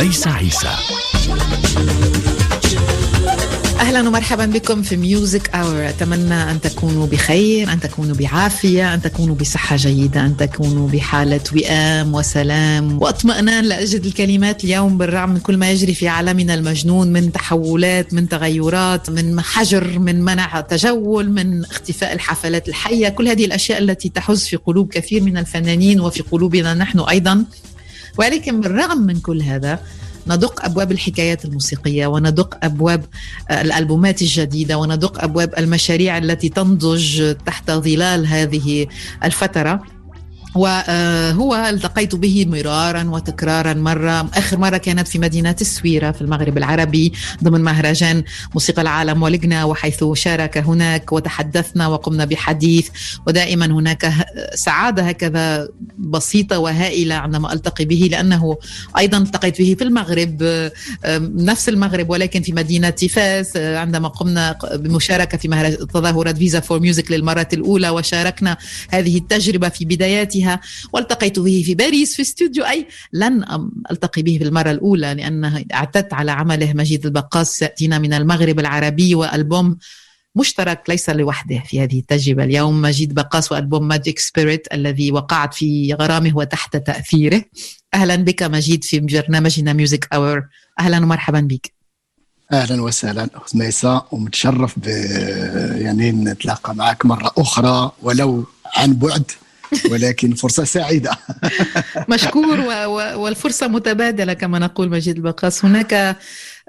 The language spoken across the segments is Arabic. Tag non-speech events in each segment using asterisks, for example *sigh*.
ليس عيسى. أهلا ومرحبا بكم في Music Hour أتمنى أن تكونوا بخير أن تكونوا بعافية أن تكونوا بصحة جيدة أن تكونوا بحالة وئام وسلام واطمئنان لا اجد الكلمات اليوم بالرغم من كل ما يجري في عالمنا المجنون من تحولات من تغيرات من حجر من منع تجول من اختفاء الحفلات الحية. كل هذه الأشياء التي تحز في قلوب كثير من الفنانين وفي قلوبنا نحن أيضا. ولكن بالرغم من كل هذا ندق أبواب الحكايات الموسيقية وندق أبواب الألبومات الجديدة وندق أبواب المشاريع التي تنضج تحت ظلال هذه الفترة. وهو التقيت به مرارا وتكرارا مرة. آخر مرة كانت في مدينة السويرة في المغرب العربي ضمن مهرجان موسيقى العالم ولجنة وحيث شارك هناك وتحدثنا وقمنا بحديث. ودائما هناك سعادة هكذا بسيطة وهائلة عندما ألتقي به لأنه أيضا التقيت به في المغرب نفس المغرب ولكن في مدينة فاس عندما قمنا بمشاركة في تظاهرات Visa For Music للمرة الأولى وشاركنا هذه التجربة في بدايات ذاتها والتقيت به في باريس في استوديو أي لن ألتقي به بالمرة الأولى لأنه اعتدت على عمله مجيد البقاس يأتينا من المغرب العربي وألبوم مشترك ليس لوحده في هذه التجربة. اليوم مجيد بقاس وألبوم Magic Spirit الذي وقعت في غرامه وتحت تأثيره. أهلا بك مجيد في برنامجنا Music Hour أهلا ومرحبا بك. أهلا وسهلا أخت ميساء ومتشرف ب يعني نتلاقى معك مرة أخرى ولو عن بعد. ولكن فرصة سعيدة. *laughs* مشكور والفرصة متبادلة كما نقول مجيد البقاس هناك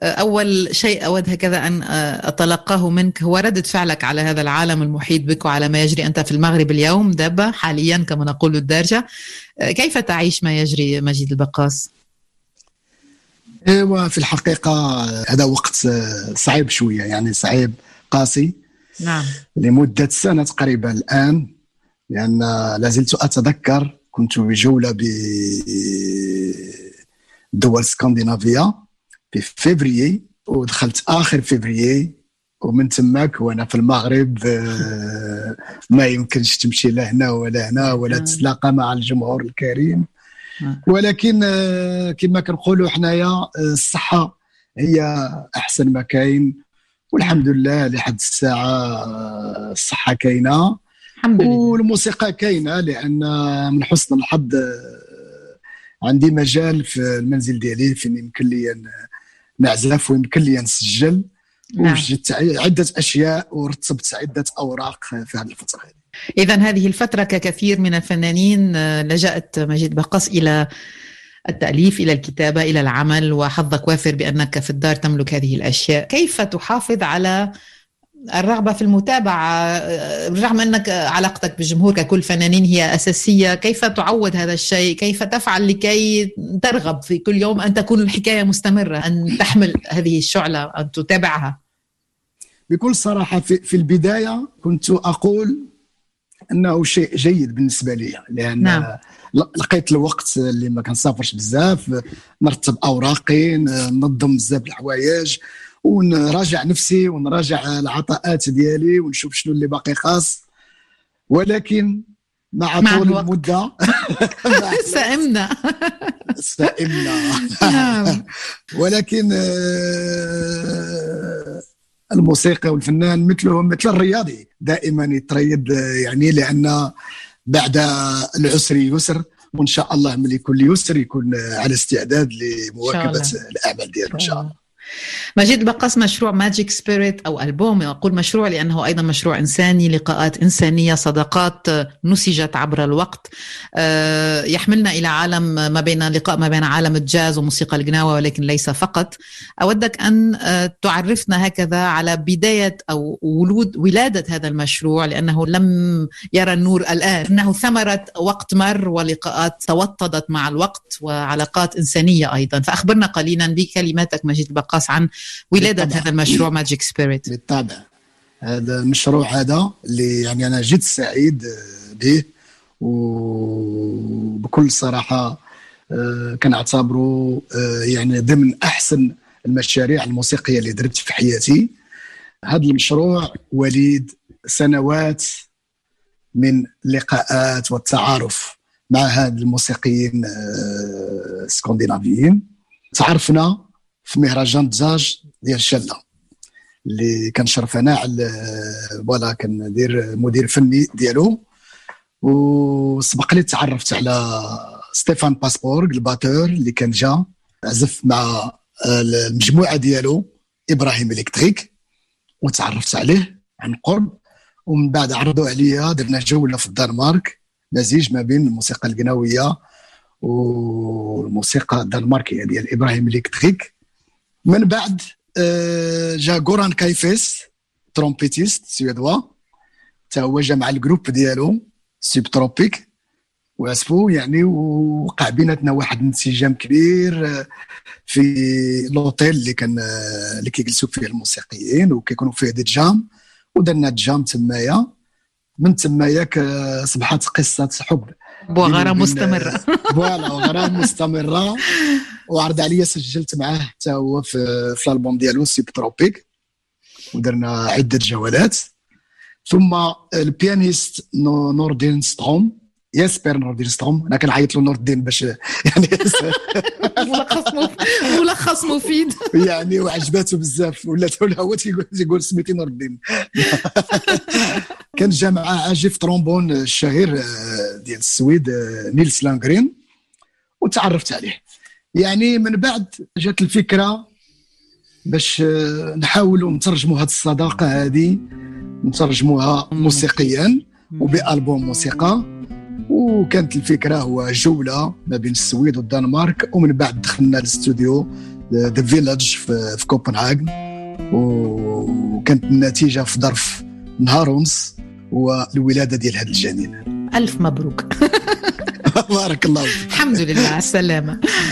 أول شيء أود هكذا أن أتلقاه منك. هو ردة فعلك على هذا العالم المحيط بك وعلى ما يجري أنت في المغرب اليوم دابا حاليا كما نقول الدارجة. كيف تعيش ما يجري مجيد البقاس؟ وفي الحقيقة هذا وقت صعيب شوية يعني صعيب قاسي. نعم. لمدة سنة تقريبا الآن. لأن لا زلت أتذكر كنت بجولة بدول اسكندنافية في فبراير ودخلت آخر فبراير ومن تماك وأنا في المغرب آه، ما يمكنش تمشي لا هنا ولا هنا ولا نعم. تتلاقى مع الجمهور الكريم نعم. ولكن آه، كما كنقولوا حنايا آه، الصحة هي أحسن ما كاين والحمد لله لحد الساعة الصحة كاينة الحمد لله. والموسيقى كاينة لأن من حسن الحظ آه، عندي مجال في المنزل ديالي فين يمكن لي نعزف ويمكن لي نسجل. نعم. وجدت عدة أشياء ورتبت عدة أوراق في هذه الفترة هذه. اذا هذه الفترة ككثير من الفنانين آه، لجأت مجيد بقص إلى التأليف إلى الكتابة إلى العمل وحظك وافر بأنك في الدار تملك هذه الأشياء. كيف تحافظ على الرغبة في المتابعة رغم أنك علاقتك بالجمهور ككل فنانين هي أساسية كيف تعود هذا الشيء؟ كيف تفعل لكي ترغب في كل يوم أن تكون الحكاية مستمرة أن تحمل هذه الشعلة أن تتابعها؟ بكل صراحة في البداية كنت أقول أنه شيء جيد بالنسبة لي لأن نعم. لقيت الوقت اللي ما كنسافرش بزاف نرتب أوراقي ننظم بزاف الحوايج ونراجع نفسي ونراجع العطاءات ديالي ونشوف شنو اللي باقي خاص. ولكن مع, مع طول الوقت. المدة *laughs* سئمنا سئمنا نعم. ولكن آه، الموسيقى والفنان مثلهم مثل الرياضي دائما يتريد يعني لأن بعد العسر يسر وإن شاء الله ملي يكون يسر يكون على استعداد لمواكبة الأعمال ديالو إن شاء الله. مجيد البقاس مشروع Magic Spirit أو ألبوم. أقول مشروع لأنه أيضا مشروع إنساني لقاءات إنسانية صداقات نسجت عبر الوقت. آه، يحملنا إلى عالم ما بين لقاء ما بين عالم الجاز وموسيقى القناوه ولكن ليس فقط. أودك أن آه، تعرفنا هكذا على بداية أو ولود ولادة هذا المشروع لأنه لم يرى النور الآن. إنه ثمرة وقت مر ولقاءات توطدت مع الوقت وعلاقات إنسانية أيضا. فأخبرنا قليلا بكلماتك مجيد البقاس خاص عن ولادة بالطبع. هذا المشروع Magic Spirit بالطبع. هذا المشروع هذا اللي يعني أنا جد سعيد به. وبكل صراحة آه، كنعتبره آه، يعني ضمن أحسن المشاريع الموسيقية اللي درت في حياتي. هذا المشروع وليد سنوات من لقاءات والتعارف مع هاد الموسيقيين الإسكندنافيين. آه، تعرفنا في مهرجان الجاز ديال شالة اللي كنشرف أنا على voilà كندير مدير فني ديالو وسبق لي تعرفت على ستيفان باسبورغ ال batteur اللي كان جا عزف مع المجموعة ديالو Ibrahim Electric. وتعرفت عليه عن قرب. ومن بعد عرضوا عليا درنا جولة في الدنمارك. مزيج ما بين الموسيقى القناويه والموسيقى الدنماركية ديال Ibrahim Electric. من بعد آه، جا غوران كايفيس trompettiste suédois. تا هو جا مع ال groupe ديالو Subtropic واسفو يعني وقع بيناتنا واحد الانسجام كبير آه، في لوطيل اللي كان آه، اللي كيجلسوا فيه الموسيقيين وكيكونوا فيه des jams. ودرنا جام تمايا. من تمايا صبحت قصة حب. وغرام مستمرة. *laughs* voilà غرام مستمرة. وعرض عليا سجلت معاه حتى هو في, في الألبوم ديالو Subtropic ودرنا عدة جولات. ثم ال pianiste نوردين ستروم. ياسبر نوردين ستروم أنا كنعيط له نور الدين باش *laughs* يعني ملخص ملخص مفيد. *laughs* يعني وعجباته بزاف ولات هو تيقول سميتي نور الدين *laughs* كان جا معاه عازف ترومبون الشهير آه، ديال السويد آه، نيلس لانغرين وتعرفت عليه. يعني من بعد جات الفكرة باش آه، نحاولوا نترجموا هذه الصداقة هذه نترجموها موسيقيا وبألبوم موسيقى. وكانت الفكرة هو جولة ما بين السويد والدنمارك ومن بعد دخلنا الاستوديو The Village في كوبنهاغن. وكانت النتيجة في ظرف نهار ونص هو الولادة ديال هذا الجنين ألف مبروك. *laughs* بارك الله فيك. الحمد لله على السلامة بارك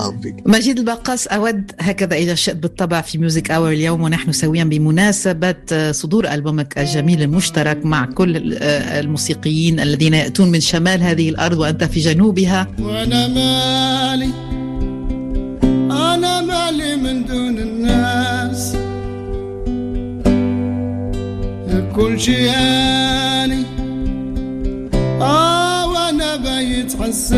الله فيك. مجيد البقاص أود هكذا إذا شئت بالطبع في Music Hour اليوم ونحن سويا بمناسبة صدور ألبومك الجميل المشترك مع كل الموسيقيين الذين يأتون من شمال هذه الأرض وأنت في جنوبها. وأنا مالي أنا مالي من دون الناس. كل شيء هاني آه وأنا بيت حساس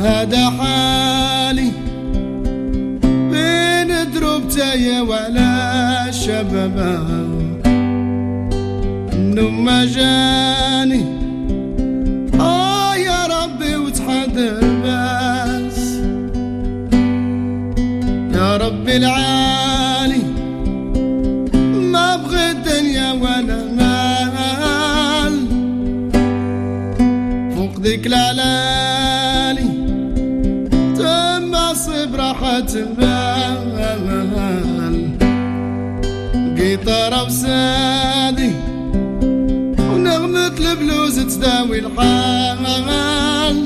هذا حالي. بين دروبتي ولا شبابا ما جاني. آه يا ربي وتحضر بس. يا ربي العالي. ما ابغي الدنيا ولا مال. فوق ذيك العلالي حتبال قيطرة وسادي ونغمة البلوز تداوي الحال.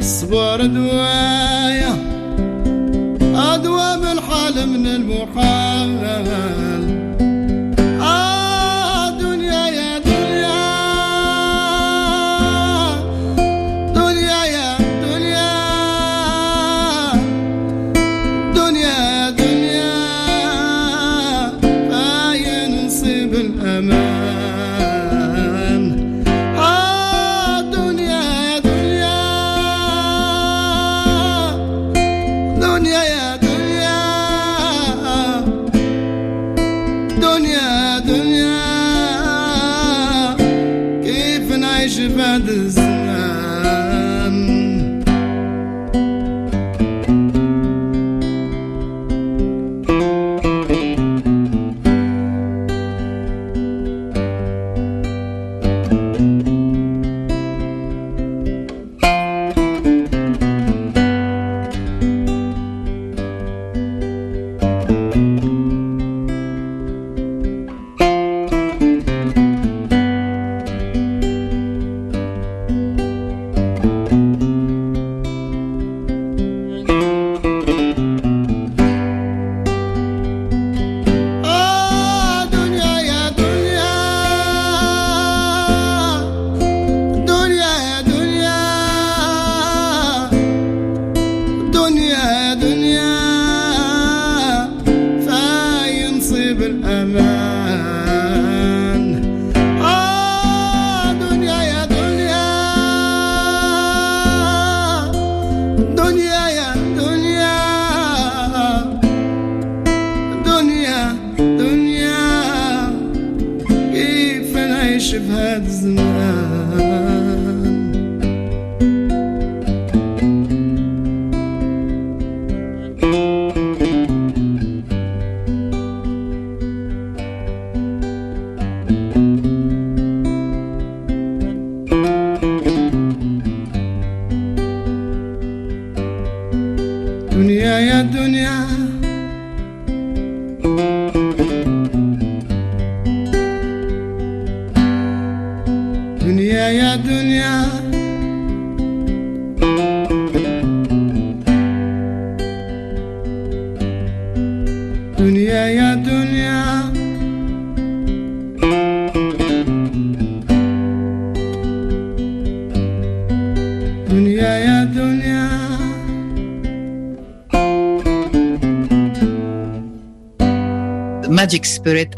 صبر دوايا أدوى من الحال من المحال.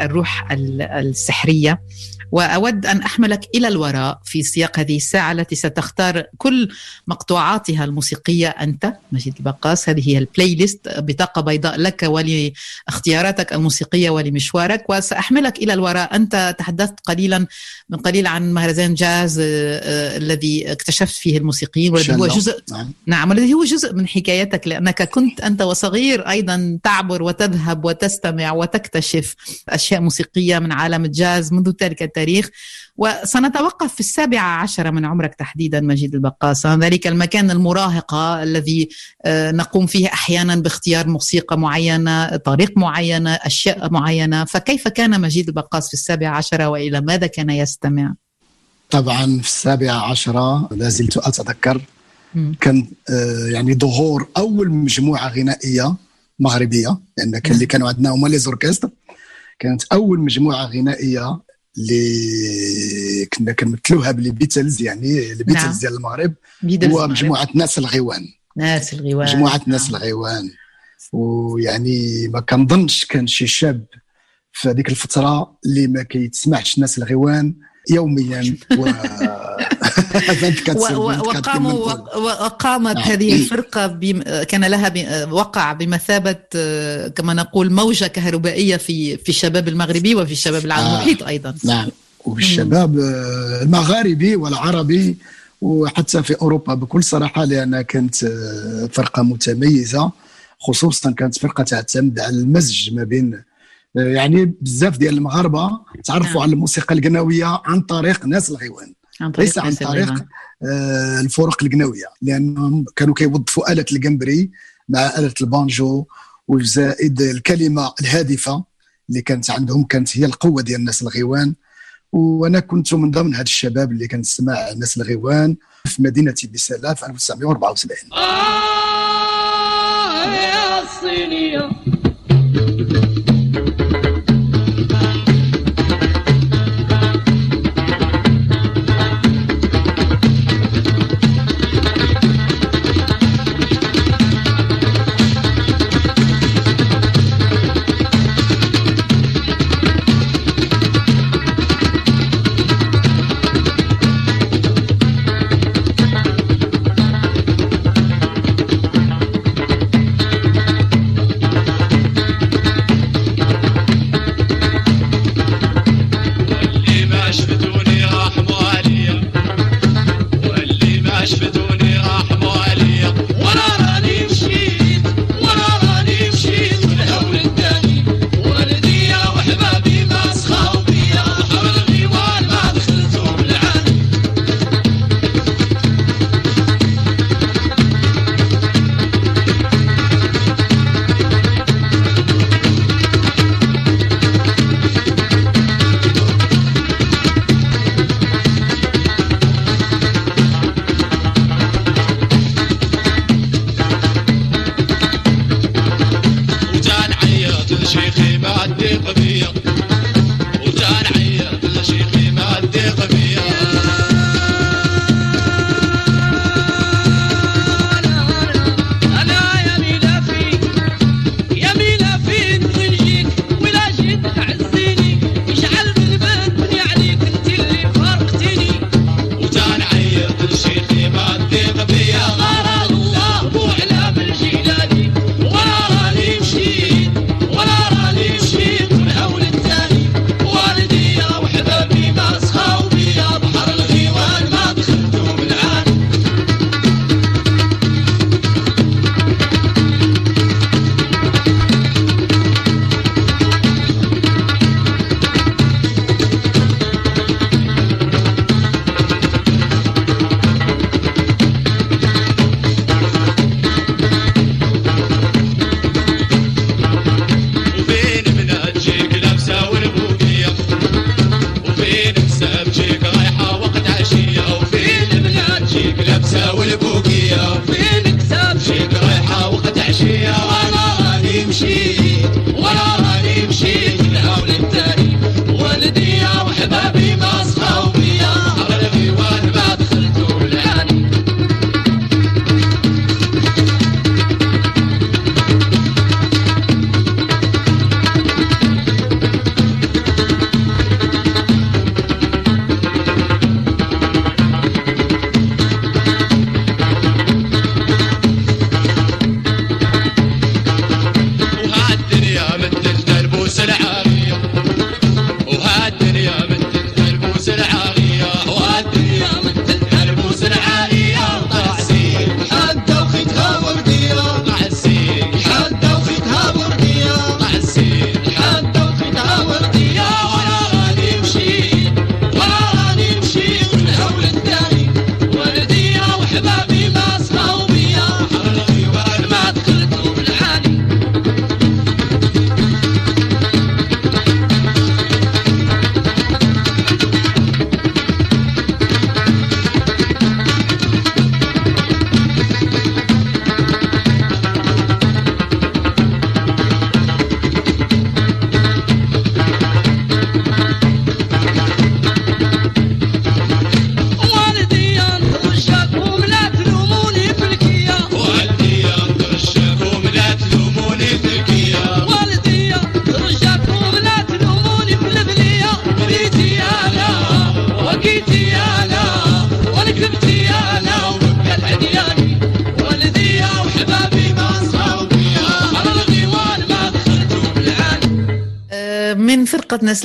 الروح ال- وأود أن أحملك إلى الوراء في سياق هذه الساعة التي ستختار كل مقطوعاتها الموسيقية أنت مجيد البقاس هذه هي ال playlist بطاقة بيضاء لك ولاختياراتك الموسيقية ولمشوارك وسأحملك إلى الوراء أنت تحدثت قليلا من قليل عن مهرجان جاز آه، آه، الذي اكتشفت فيه الموسيقيين والذي هو. جزء نعم. نعم والذي هو جزء من حكايتك لأنك كنت أنت وصغير أيضا تعبر وتذهب وتستمع وتكتشف أشياء موسيقية من عالم الجاز منذ ذلك التاريخ وسنتوقف في السابعة عشرة من عمرك تحديدا مجيد البقاسة ذلك المكان المراهقة الذي آه، نقوم فيه أحيانا باختيار موسيقى معينة طريق معينة أشياء معينة فكيف كان مجيد البقاس في السابعة عشرة وإلى ماذا كان يستمع؟ طبعا في السابعة عشرة لا زلت أتذكر. كان آه، يعني ظهور أول مجموعة غنائية مغربية لأن كان اللي كانوا عندنا هما les orchestres كانت أول مجموعة غنائية اللي كنا كنمثلوها ب les Beatles يعني البيتلز نعم. ديال المغرب. هو. مجموعة ناس الغيوان. ناس الغيوان مجموعة ناس الغيوان. ويعني ما كنظنش كان شي شاب في هذيك الفترة اللي ما كيتسمعش ناس الغيوان. يوميا *laughs* و *laughs* وقاموا وقامت نعم. هذه الفرقة بم... كان لها ب... وقع بمثابة آه، كما نقول موجة كهربائية في في الشباب المغربي وفي الشباب العالم آه. المحيط أيضا نعم والشباب آه، المغاربي والعربي وحتى في أوروبا بكل صراحة لانها كانت آه، فرقة متميزة خصوصا كانت فرقة تعتمد على المزج ما بين آه، يعني بزاف ديال المغاربة تعرفوا نعم. على الموسيقى القناويه عن طريق ناس الغيوان عن ليس عن ناس طريق الغيوان. آه، الفرق القناويه لأنهم كانوا كيوظفوا آلة الجمبري مع آلة البانجو وزائد الكلمة الهادفة اللي كانت عندهم كانت هي القوة ديال الناس الغيوان وأنا كنت من ضمن هاد الشباب اللي كنسمع الناس الغيوان في مدينة بسلا في 1974 آه يا الصينية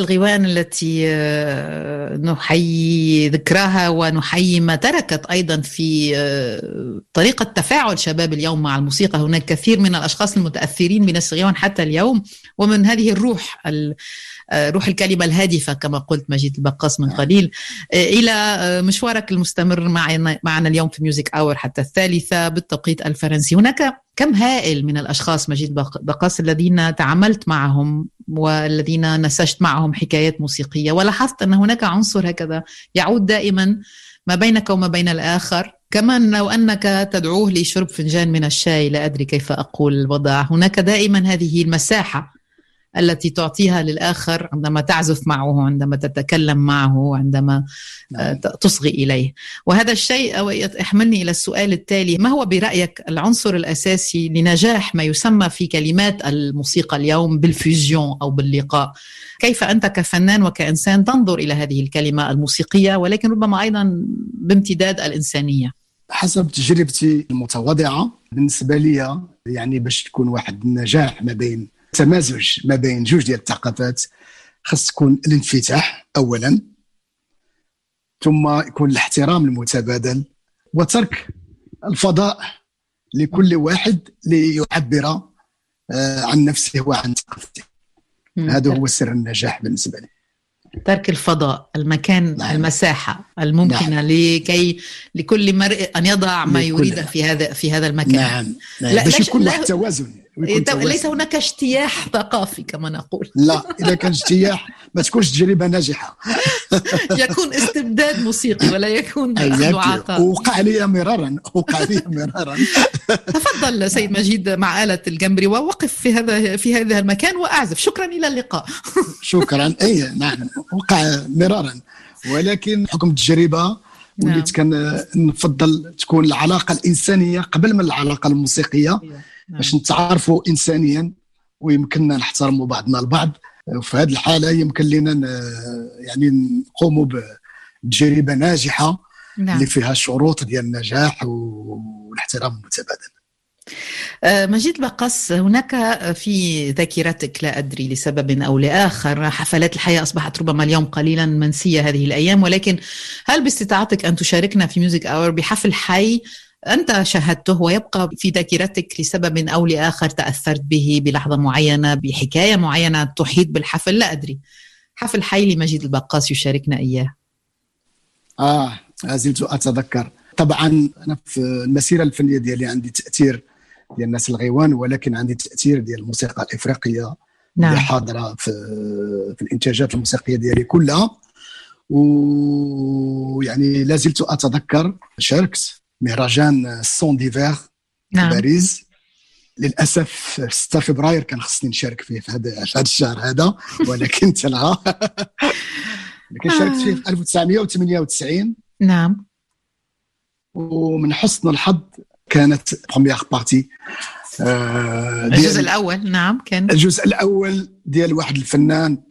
الغيوان التي آه، نحيي ذكراها ونحيي ما تركت أيضا في آه، طريقة تفاعل شباب اليوم مع الموسيقى. هناك كثير من الأشخاص المتأثرين بناس الغيوان حتى اليوم ومن هذه الروح روح الكلمة الهادفة كما قلت مجيد البقاص من قليل. إلى مشوارك المستمر معنا, معنا اليوم في Music Hour حتى الثالثة بالتوقيت الفرنسي. هناك كم هائل من الأشخاص مجيد بقاص الذين تعاملت معهم والذين نسجت معهم حكايات موسيقية؟ ولاحظت أن هناك عنصر هكذا يعود دائما ما بينك وما بين الآخر. كمان لو أنك تدعوه لشرب فنجان من الشاي. لا أدري كيف أقول الوضع. هناك دائما هذه المساحة التي تعطيها للآخر عندما تعزف معه عندما تتكلم معه عندما آه، نعم. تصغي إليه. وهذا الشيء يحملني إلى السؤال التالي ما هو برأيك العنصر الأساسي لنجاح ما يسمى في كلمات الموسيقى اليوم بالفيزيون أو باللقاء؟ كيف أنت كفنان وكإنسان تنظر إلى هذه الكلمة الموسيقية ولكن ربما أيضا بامتداد الإنسانية؟ حسب تجربتي المتواضعة بالنسبة لي يعني باش تكون واحد النجاح ما بين تمازج ما بين جوج ديال الثقافات. خاص تكون الانفتاح اولا. ثم يكون الاحترام المتبادل وترك الفضاء لكل واحد ليعبر آه، عن نفسه وعن ثقافته. هذا هو سر النجاح بالنسبة لي. ترك الفضاء المكان نعم. المساحة الممكنة نعم. لكي لكل مرء أن يضع ما يريده في هذا في هذا المكان. نعم, نعم. لا باش يكون واحد توازن. ليس هناك اجتياح ثقافي كما نقول. لا إذا كان اجتياح ما تكونش تجربة ناجحة. *laughs* يكون استبداد موسيقي ولا يكون اعاقه وقع لي مرارا وقع لي مرارا. *laughs* تفضل سيد مجيد مع آلة الجمبري ووقف في هذا في هذا المكان وأعزف. شكرا إلى اللقاء. *laughs* شكرا. أي نعم. وقع مرارا. ولكن حكم التجربة وليت نعم. كان نفضل تكون العلاقة الإنسانية قبل من العلاقة الموسيقية. باش نتعرفوا انسانيا ويمكننا نحترموا بعضنا البعض. وفي هذه الحالة يمكن لنا يعني نقوموا بتجربة ناجحة نعم. اللي فيها شروط ديال النجاح والاحترام المتبادل آه، مجيد بقّاس هناك في ذاكرتك لا أدري لسبب أو لآخر. حفلات الحياة أصبحت ربما اليوم قليلا منسية هذه الأيام ولكن هل باستطاعتك أن تشاركنا في Music Hour بحفل حي أنت شاهدته ويبقى في ذاكرتك لسبب أو لآخر تأثرت به بلحظة معينة بحكاية معينة تحيط بالحفل؟ لا أدري. حفل حي لمجيد البقاس يشاركنا إياه. لا زلت أتذكر. طبعا أنا في المسيرة الفنية ديالي عندي تأثير ديال الناس الغيوان ولكن عندي تأثير ديال الموسيقى الإفريقية نعم. اللي حاضرة في, في الإنتاجات الموسيقية ديالي كلها. ويعني لازلت أتذكر شاركت مهرجان Sons d'hiver نعم. باريس للأسف في 6 فبراير كان خصني نشارك فيه في هذا في هذا الشهر هذا ولكن *laughs* تلغى لكن شاركت فيه في 1998 نعم. ومن حسن الحظ كانت première partie آه الجزء الأول نعم كان. الجزء الأول ديال واحد الفنان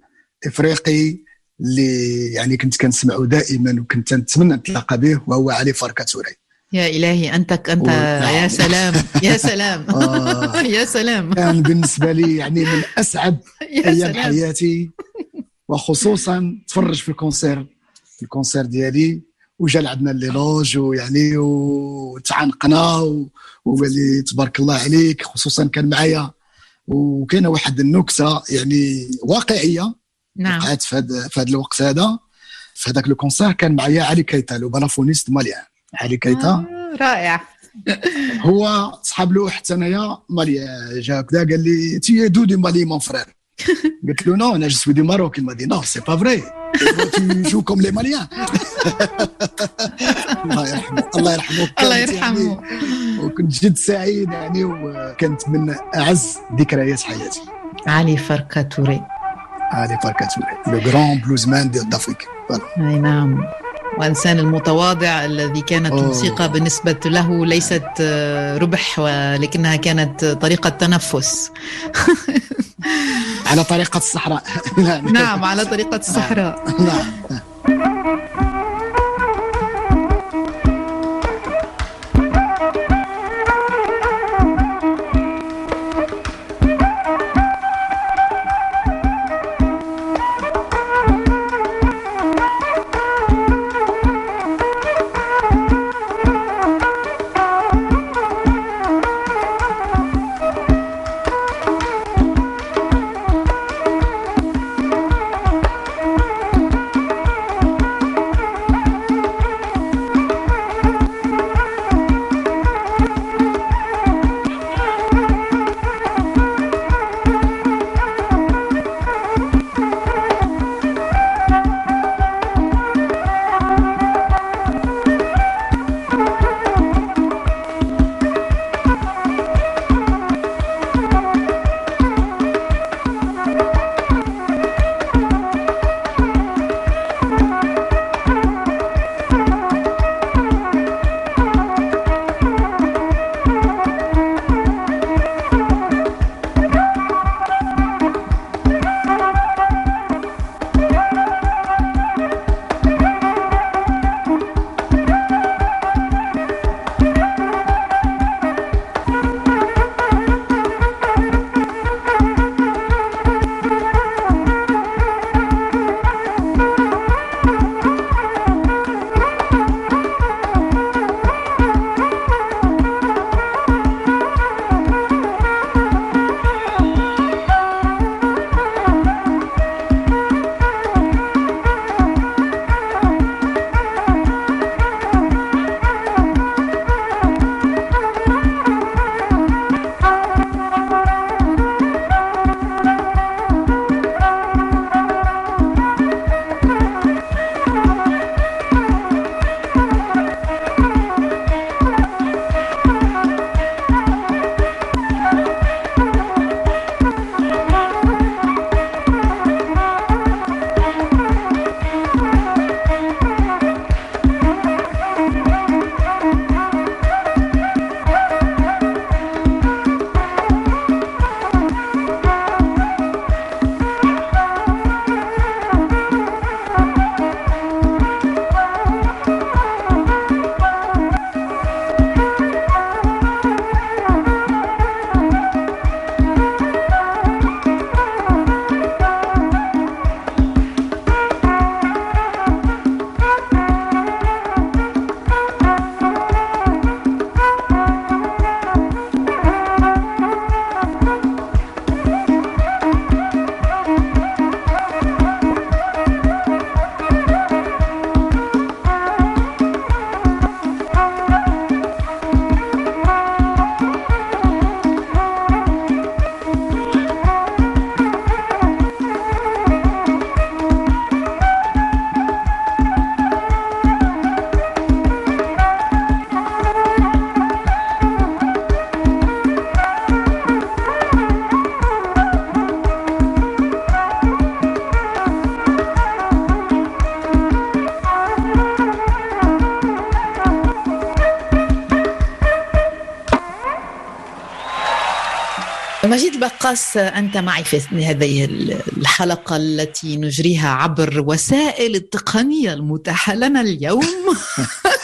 إفريقي اللي يعني كنت كنسمعه دائما وكنت نتمنى نتلاقى به وهو علي فاركا توري يا إلهي أنت أنت يا سلام يا *laughs* سلام. آه. *laughs* يا سلام. كان بالنسبة لي يعني من أسعد *laughs* أيام حياتي وخصوصا تفرج في ال concert. في ال concert ديالي وجا لعبنا الليلوج ويعني وتعانقنا وولي تبارك الله عليك خصوصا كان معايا. وكاينة واحد النكتة يعني واقعية نعم. وقعت في هذا في هذا الوقت هذا. في هذاك ال concert كان معايا علي كيتا le balafoniste malien علي كيتا آه رائع. *laughs* هو صحاب له حتى أنايا مالي جا كذا قال لي t'es d'où du Mali mon frère *laughs* قلت له non أنا je suis du Maroc. m'a dit non c'est pas vrai joues comme les Maliens. *laughs* الله يرحمه الله يرحمه. الله يرحمه. وكنت جد سعيد يعني وكانت من أعز ذكريات حياتي. علي فاركا توري علي فاركا توري le grand bluesman d'Afrique اي نعم. وإنسان المتواضع الذي كانت أوه. الموسيقى بالنسبة له ليست آه، ربح ولكنها كانت طريقة تنفس. *laughs* على طريقة الصحراء. *laughs* نعم على طريقة الصحراء. نعم. بقاس أنت معي في هذه الحلقة التي نجريها عبر وسائل التقنية المتاحة لنا اليوم.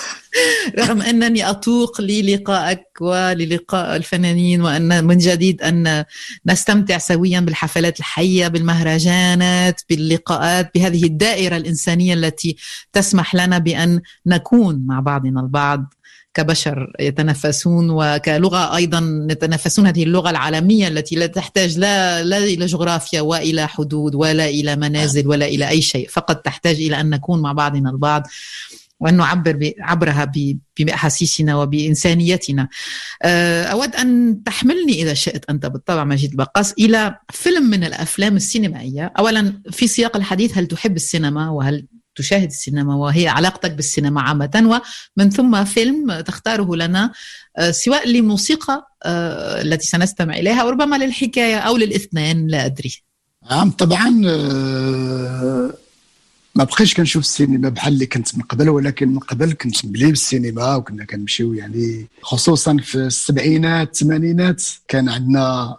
*laughs* رغم أنني أتوق للقائك وللقاء الفنانين وأن من جديد أن نستمتع سويا بالحفلات الحية بالمهرجانات باللقاءات بهذه الدائرة الإنسانية التي تسمح لنا بأن نكون مع بعضنا البعض. كبشر يتنفسون وكلغة أيضا نتنفسون هذه اللغة العالمية التي لا تحتاج لا لا إلى جغرافيا وإلى حدود ولا إلى منازل ولا إلى أي شيء فقط تحتاج إلى أن نكون مع بعضنا البعض وأن نعبر عبرها بأحاسيسنا وبإنسانيتنا. آه، أود أن تحملني إذا شئت أنت بالطبع مجيد بقاس إلى فيلم من الأفلام السينمائية. أولا في سياق الحديث هل تحب السينما؟ وهل تشاهد السينما وهي علاقتك بالسينما عامة. ومن ثم فيلم تختاره لنا آه، سواء لموسيقى آه، التي سنستمع إليها وربما للحكاية أو للاثنين لا أدري. نعم طبعا آه، ما بقيتش كنشوف السينما بحال اللي كنت من قبل ولكن من قبل كنت ملي بالسينما وكنا كنمشيو يعني خصوصا في السبعينات الثمانينات كان عندنا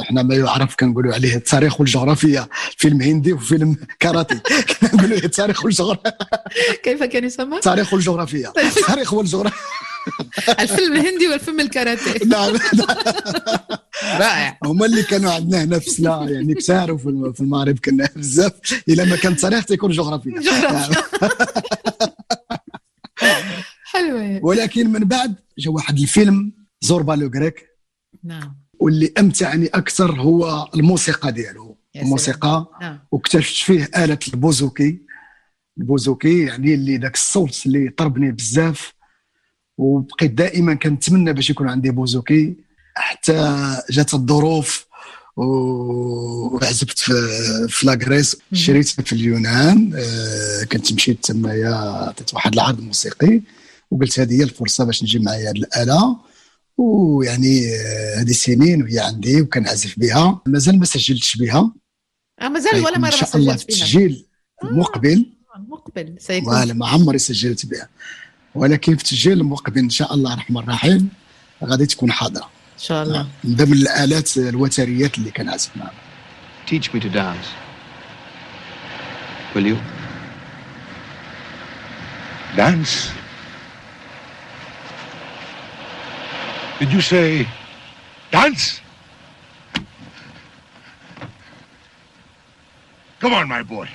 إحنا ما يعرف كنقولوا عليه التاريخ والجغرافيا فيلم هندي وفيلم كاراتي *laughs* كنقولوا التاريخ والجغرافيا. كيف كان يسمى؟ التاريخ والجغرافيا. التاريخ والجغرافيا. *laughs* الفيلم الهندي والفيلم الكاراتيه. *laughs* نعم رائع. هما اللي كانوا عندنا هنا في سلا يعني كثار في المغرب كنا بزاف. إلا ما كان تاريخ تيكون جغرافيا. حلوة. ولكن من بعد جا واحد الفيلم Zorba le Grec. نعم. واللي أمتعني أكثر هو الموسيقى ديالو. الموسيقى نعم. واكتشفت فيه آلة البوزوكي. البوزوكي يعني اللي ذاك الصوت اللي طربني بزاف وبقيت دائما كنتمنى باش يكون عندي بوزوكي. حتى جات الظروف وعزبت في في لاغريس شريت في اليونان. آه، كنت مشيت تمايا عطيت واحد العرض موسيقي وقلت هذه هي الفرصة باش نجي معايا هذه الآلة. ويعني آه، هذه سنين وهي عندي وكنعزف بها. مازال ما سجلتش بها. آه مازال ولا مرة ان شاء الله في التسجيل المقبل المقبل سيكون. ولا ما عمري سجلت بها. ولكن في التسجيل المقبل إن شاء الله الرحمن الرحيم غادي تكون حاضرة. إن شاء الله. من ضمن الآلات الوتريات اللي كنعزف معها Teach me to dance. Will you? Dance? Did you say dance? Come on, my boy.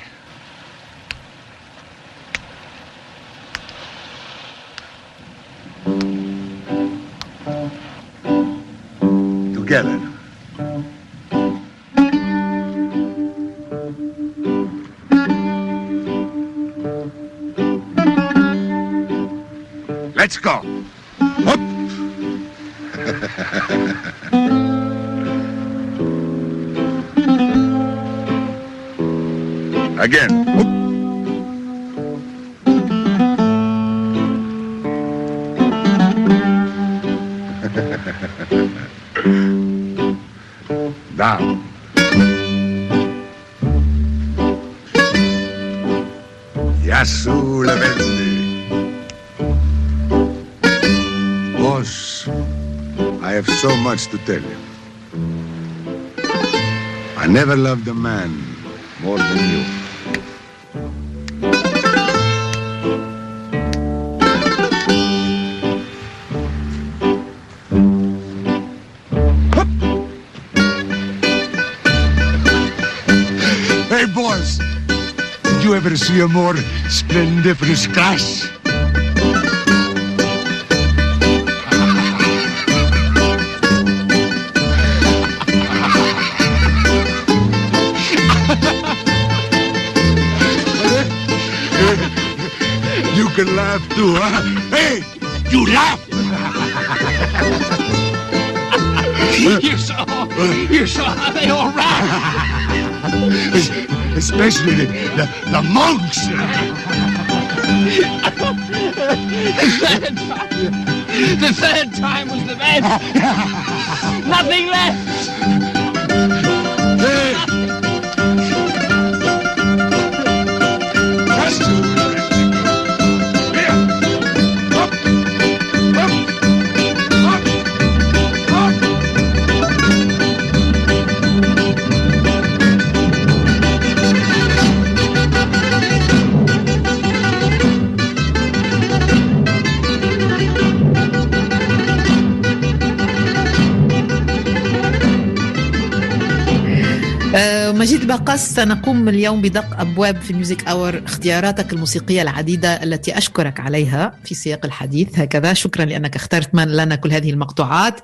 Together. Much to tell you. I never loved a man more than you. Hey, boss, did you ever see a more splendiferous class? Laugh too, huh? Hey, you laugh! You're so, you're so, they all right. Especially the, the, the monks. The third time was the best. Nothing left. Hey! مجيد بقّاس سنقوم اليوم بدق أبواب في Music Hour اختياراتك الموسيقية العديدة التي أشكرك عليها في سياق الحديث. هكذا شكرا لأنك اخترت من لنا كل هذه المقطوعات.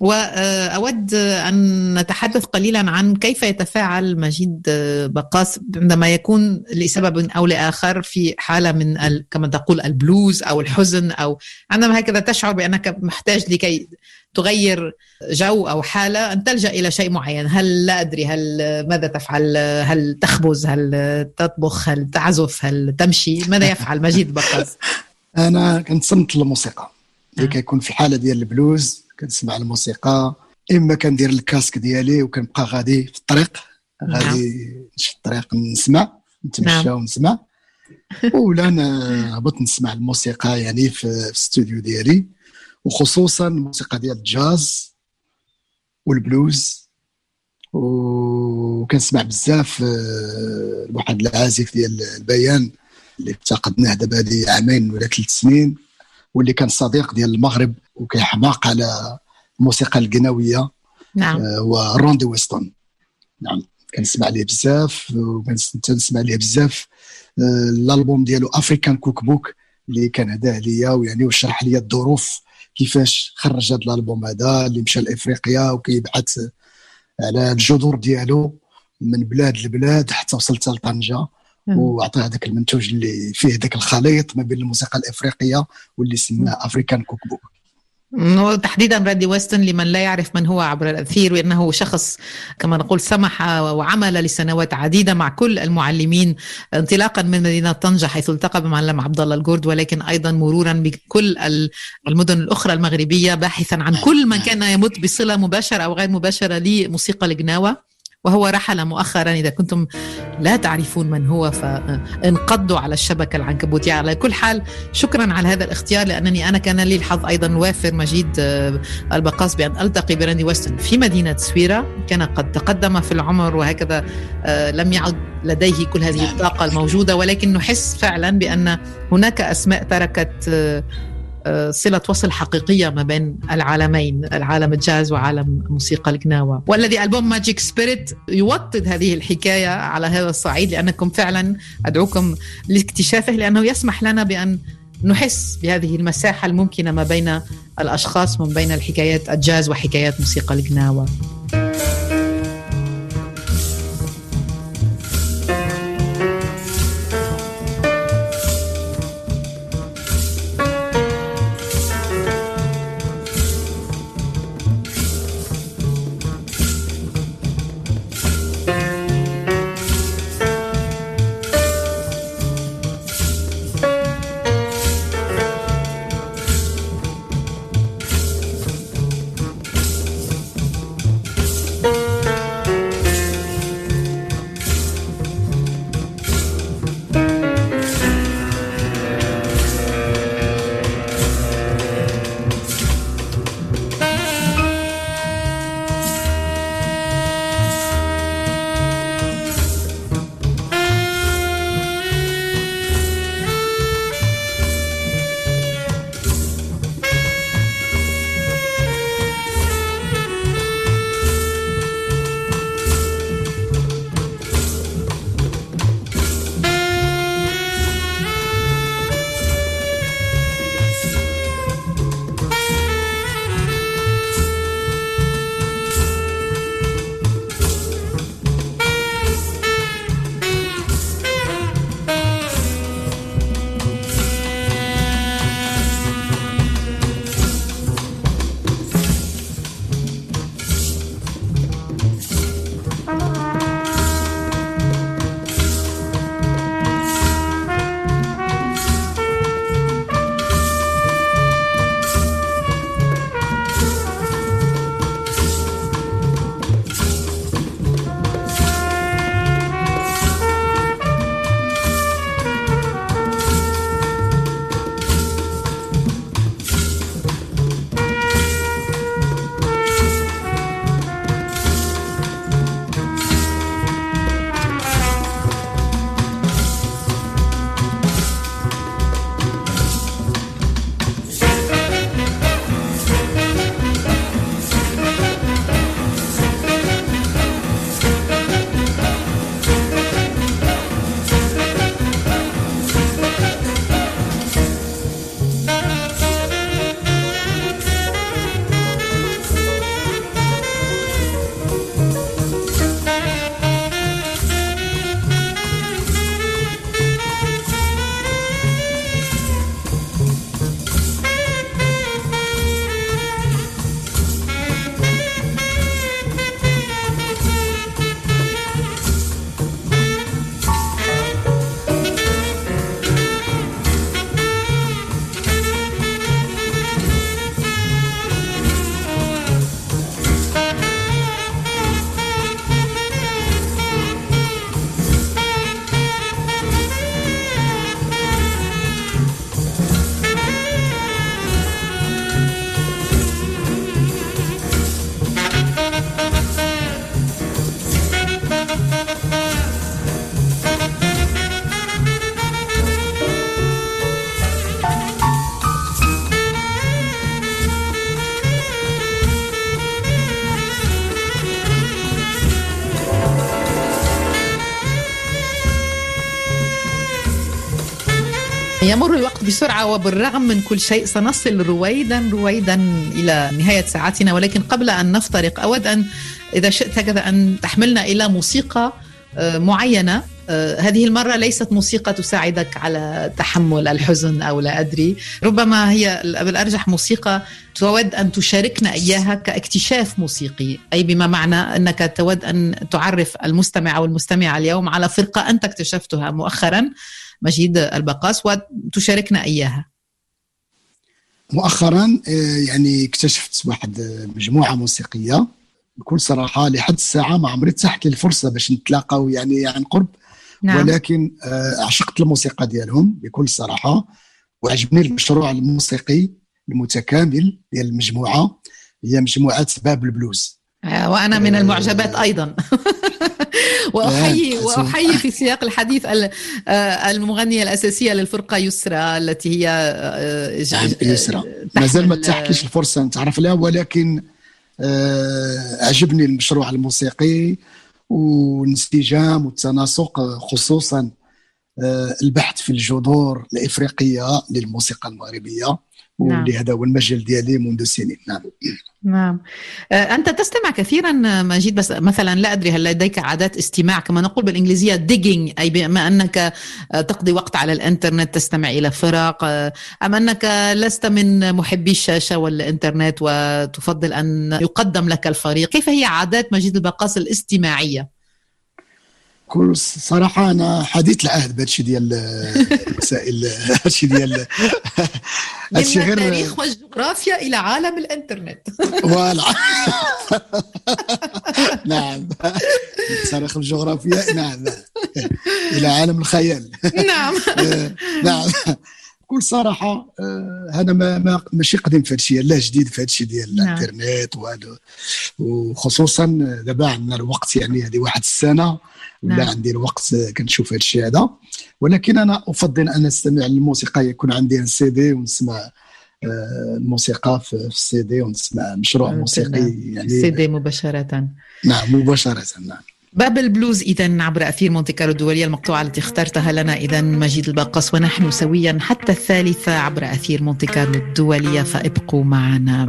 وأود أن نتحدث قليلا عن كيف يتفاعل مجيد بقّاس عندما يكون لسبب أو لآخر في حالة من كما تقول البلوز أو الحزن أو عندما هكذا تشعر بأنك محتاج لكي تغير جو أو حالة أن تلجأ إلى شيء معين. هل لا أدري هل ماذا تفعل؟ هل تخبز؟ هل تطبخ؟ هل تعزف؟ هل تمشي؟ ماذا يفعل؟ مجيد بقاس *laughs* أنا كنتصنت الموسيقى. اللي كيكون في حالة ديال البلوز كنسمع الموسيقى إما كندير الكاسك ديالي وكنبقى غادي في الطريق غادي في الطريق نسمع نتمشى نعم. ونسمع. ولا نهبط نسمع الموسيقى يعني في الاستوديو ديالي. وخصوصا الموسيقى ديال الجاز والبلوز. وكنسمع بزاف آه، واحد العازف ديال البيانو اللي افتقدناه دابا هذه عامين ولا ثلاث سنين واللي كان صديق ديال المغرب وكيحماق على الموسيقى القناويه نعم. آه، هو راندي ويستون. نعم كنسمع ليه بزاف وكنسمع ليه بزاف آه، الألبوم ديالو African Cookbook اللي كان هداه ليا ويعني وشرح لي الظروف كيفاش خرج هذا الألبوم هذا اللي مشى لإفريقيا وكيبحث على الجذور ديالو من بلاد لبلاد حتى وصلت لطنجة وعطى هذاك المنتوج اللي فيه ذاك الخليط ما بين الموسيقى الإفريقية واللي سماه African Cook Book تحديدا راندي ويستون لمن لا يعرف من هو عبر الأثير وإنه شخص كما نقول سمح وعمل لسنوات عديدة مع كل المعلمين انطلاقا من مدينة طنجة حيث التقى بمعلم عبد الله الجورد ولكن أيضا مرورا بكل المدن الأخرى المغربية باحثا عن كل من كان يمت بصلة مباشرة أو غير مباشرة لموسيقى الجناوه وهو رحل مؤخرا إذا كنتم لا تعرفون من هو فانقضوا على الشبكة العنكبوتية على كل حال شكرا على هذا الاختيار لأنني أنا كان لي الحظ أيضا وافر مجيد آه، البقاس بأن ألتقي براندي ويستن في مدينة سويرة كان قد تقدم في العمر وهكذا آه، لم يعد لديه كل هذه. الطاقة الموجودة ولكن نحس فعلا بأن هناك أسماء تركت آه، صلة وصل حقيقية ما بين العالمين العالم الجاز وعالم موسيقى القناوة والذي ألبوم Magic Spirit يوطد هذه الحكاية على هذا الصعيد لأنكم فعلا أدعوكم لاكتشافه لأنه يسمح لنا بأن نحس بهذه المساحة الممكنة ما بين الأشخاص من بين الحكايات الجاز وحكايات موسيقى القناوة يمر الوقت بسرعة وبالرغم من كل شيء سنصل رويدا رويدا إلى نهاية ساعتنا ولكن قبل أن نفترق أود أن إذا شئت هكذا أن تحملنا إلى موسيقى آه، معينة. آه، هذه المرة ليست موسيقى تساعدك على تحمل الحزن أو لا أدري. ربما هي بالأرجح موسيقى تود أن تشاركنا إياها كاكتشاف موسيقي. أي بما معنى أنك تود أن تعرف المستمع أو المستمع اليوم على فرقة أنت اكتشفتها مؤخرا. مجيد البقاس وتشاركنا إياها. مؤخرا آه، يعني اكتشفت واحد مجموعة موسيقية بكل صراحة لحد الساعة ما عمري تحت لي الفرصه باش نتلاقاو يعني عن قرب. نعم. ولكن آه، عشقت الموسيقى ديالهم بكل صراحة وعجبني المشروع الموسيقي المتكامل ديال المجموعة هي مجموعة باب البلوز. آه، وأنا من المعجبات أيضا. *laughs* *laughs* واحيي وأحيي في سياق الحديث المغنية الأساسية للفرقة يسرى التي هي نعم يسرى. مازال ما تحكيش الفرصة نتعرف لها ولكن عجبني المشروع الموسيقي والانسجام والتناسق خصوصا البحث في الجذور الإفريقية للموسيقى المغربية. نعم. هذا هو المجال ديالي منذ سنين نعم نعم أنت تستمع كثيرا مجيد بس مثلا لا أدري هل لديك عادات استماع كما نقول بالإنجليزية digging أي بما أنك تقضي وقت على الإنترنت تستمع إلى فرق أم أنك لست من محبي الشاشة والإنترنت وتفضل أن يقدم لك الفريق كيف هي عادات مجيد البقاس الاستماعية؟ كل صراحة أنا حديث العهد بهذا الشيء ديال المسائل هذا الشيء ديال *laughs* هادشي غير التاريخ والجغرافيا إلى عالم الإنترنت. *laughs* فوالا. *laughs* نعم. التاريخ والجغرافيا نعم. إلى عالم الخيال. نعم. نعم. بكل صراحة هذا ما, ما ماشي قديم في هذا الشيء لا جديد في هذا الشيء ديال نعم. الإنترنت وهذا وخصوصا دابا عندنا الوقت يعني هذه واحد السنة. ولا نعم. عندي الوقت كنشوف هذا الشيء هذا. ولكن أنا أفضل أن أستمع للموسيقى يكون عندي سي دي ونسمع الموسيقى في السي دي ونسمع مشروع موسيقي يعني. سي دي مباشرة. نعم مباشرة نعم. باب البلوز إذا عبر أثير مونتي كارلو الدوليه المقطوعة التي اخترتها لنا إذا مجيد الباقص ونحن سويا حتى الثالثة عبر أثير مونتي كارلو الدولية فابقوا معنا.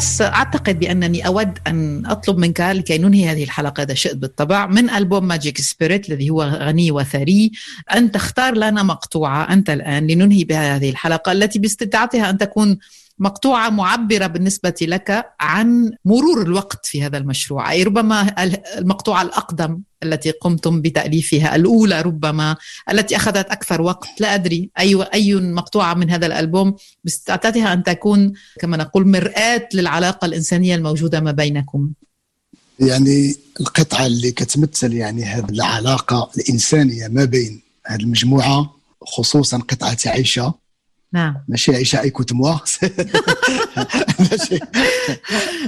مجيد البقّاس أعتقد بأنني أود أن أطلب منك لكي ننهي هذه الحلقة إذا شئت بالطبع من ألبوم Magic Spirit الذي هو غني وثري. أن تختار لنا مقطوعة أنت الآن لننهي بها هذه الحلقة التي باستطاعتها أن تكون مقطوعة معبرة بالنسبة لك عن مرور الوقت في هذا المشروع. أي ربما المقطوعة الأقدم التي قمتم بتأليفها الأولى ربما التي أخذت أكثر وقت. لا أدري أي أي مقطوعة من هذا الألبوم باستطاعتها أن تكون كما نقول مرآة للعلاقة الإنسانية الموجودة ما بينكم؟ يعني القطعة اللي كتمثل يعني هذه العلاقة الإنسانية ما بين هذه المجموعة خصوصا قطعة عيشة نعم. ماشي عيشة اي كنت موا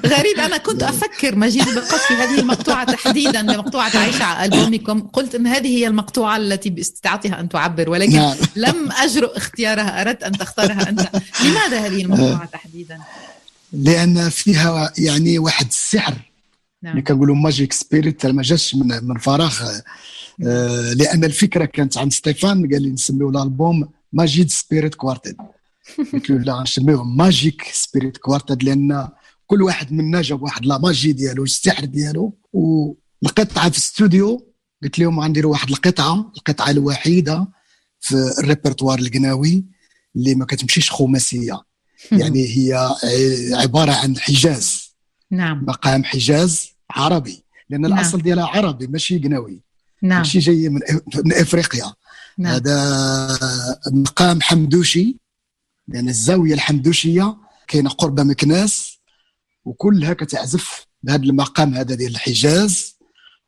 غريب أنا كنت أفكر مجيد بقص في هذه المقطوعة تحديدا مقطوعه عائشه على ألبومكم. قلت إن هذه هي المقطوعة التي باستطاعتها أن تعبر ولكن نعم. *laughs* لم أجرؤ اختيارها أردت أن تختارها أنت. لماذا هذه المقطوعة تحديدا؟ لأن فيها يعني واحد السحر. اللي نعم كنقولوا Magic Spirit ما جاش من من فراغ. آه، لأن الفكرة كانت عند ستيفان قال لي نسميو الألبوم Majid Spirit له لا نسميوه Magic Spirit Quartet لأن كل واحد منا جاب واحد la magie ديالو السحر ديالو. والقطعة في الاستوديو قلت لهم غنديروا واحد القطعة القطعة الوحيدة في الريpertoire القناوي اللي ما كتمشيش خماسية. *laughs* يعني هي عبارة عن حجاز. نعم. مقام حجاز عربي. لأن نعم. الاصل ديالها عربي ماشي قناوي. نعم. ماشي جاي من من إفريقيا. نعم. هذا مقام حمدوشي لأن الزاوية الحمدوشية كاينة قرب مكناس وكلها كتعزف بهذا المقام هذا ديال الحجاز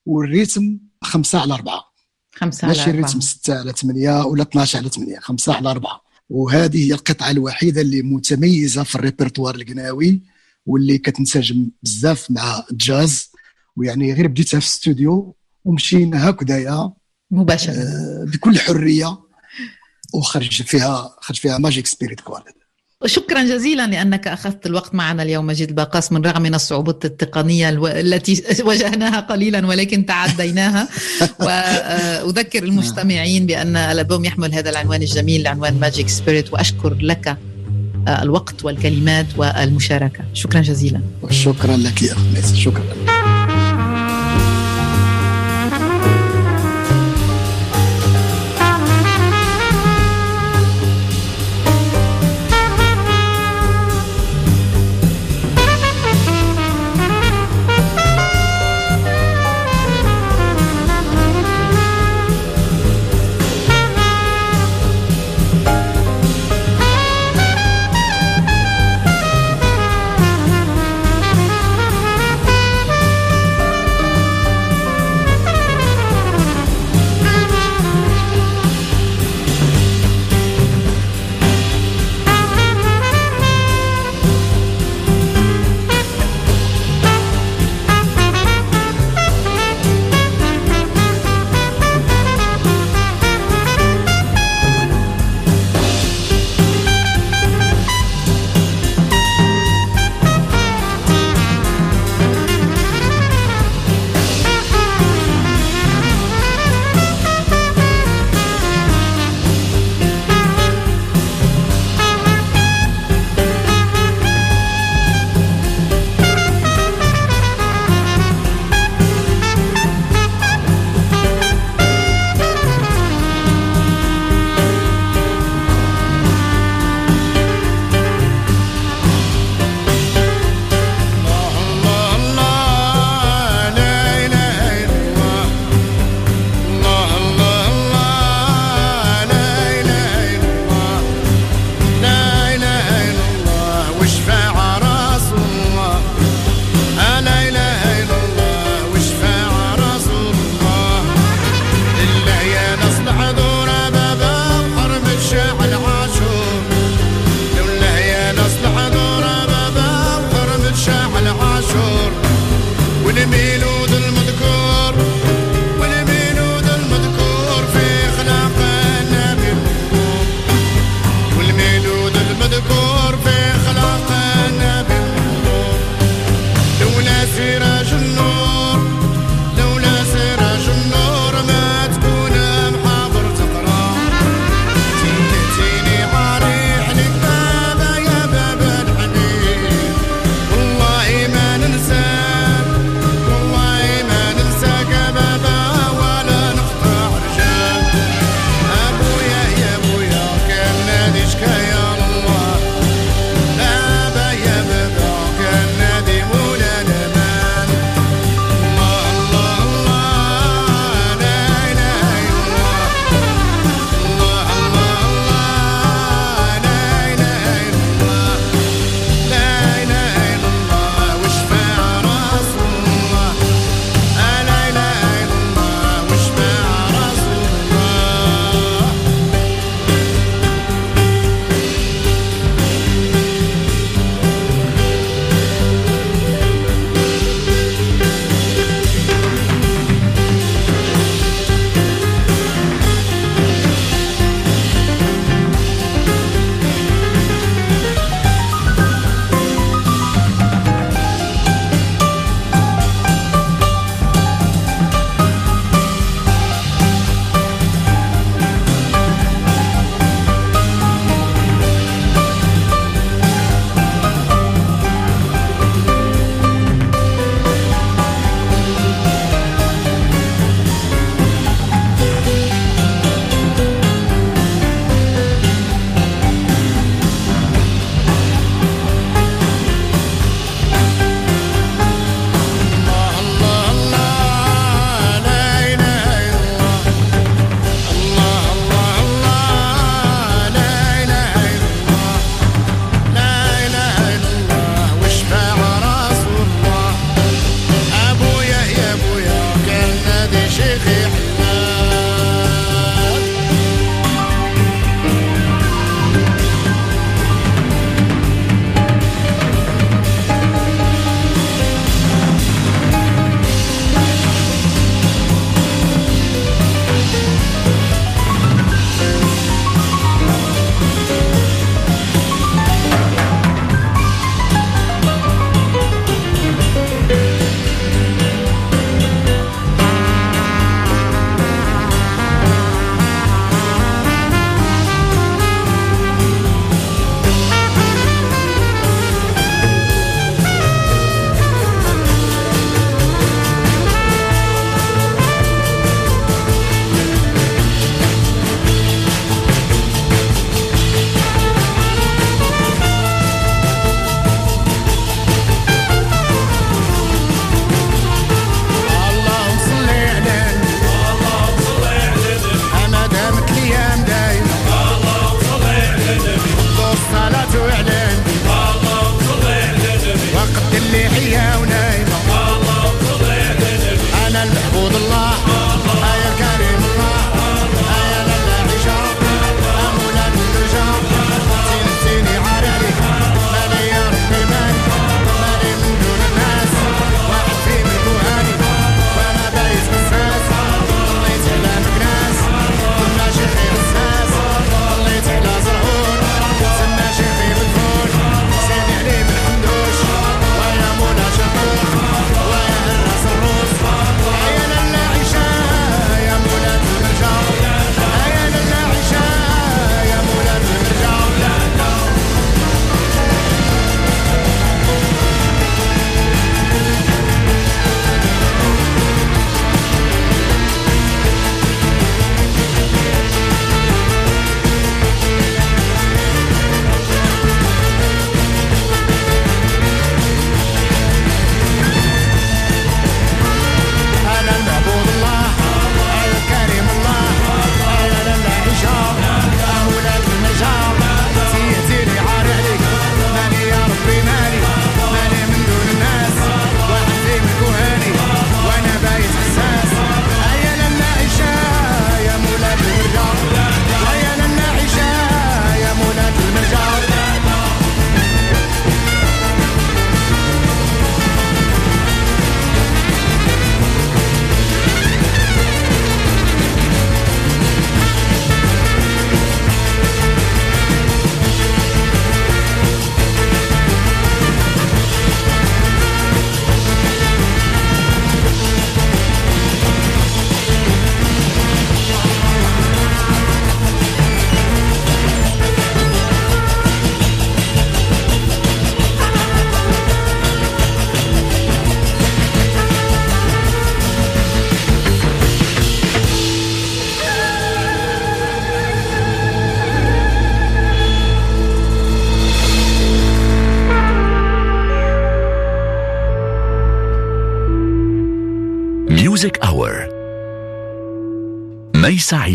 والريتم خمسة على أربعة. خمسة على ماشي أربعة. الريتم ستة على ثمانية ولا 12 على ثمانية خمسة على أربعة. وهذه هي القطعة الوحيدة اللي متميزة في ال répertoire القناوي واللي كتنسجم بزاف مع الجاز. ويعني غير بديتها في الاستوديو ومشينا هكذايا مباشرة. آه، بكل حرية وخرج فيها خرج فيها Magic Spirit Quartet شكرا جزيلا لأنك أخذت الوقت معنا اليوم مجيد بقّاس من رغم من الصعوبات التقنية الو- التي *laughs* واجهناها قليلا ولكن تعديناها. واذكر المستمعين بأن الألبوم يحمل هذا العنوان الجميل عنوان Magic Spirit وأشكر لك آه، الوقت والكلمات والمشاركة. شكرا جزيلا. شكرا لك يا اخ شكرا.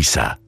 ميوزك اور ميس عيسى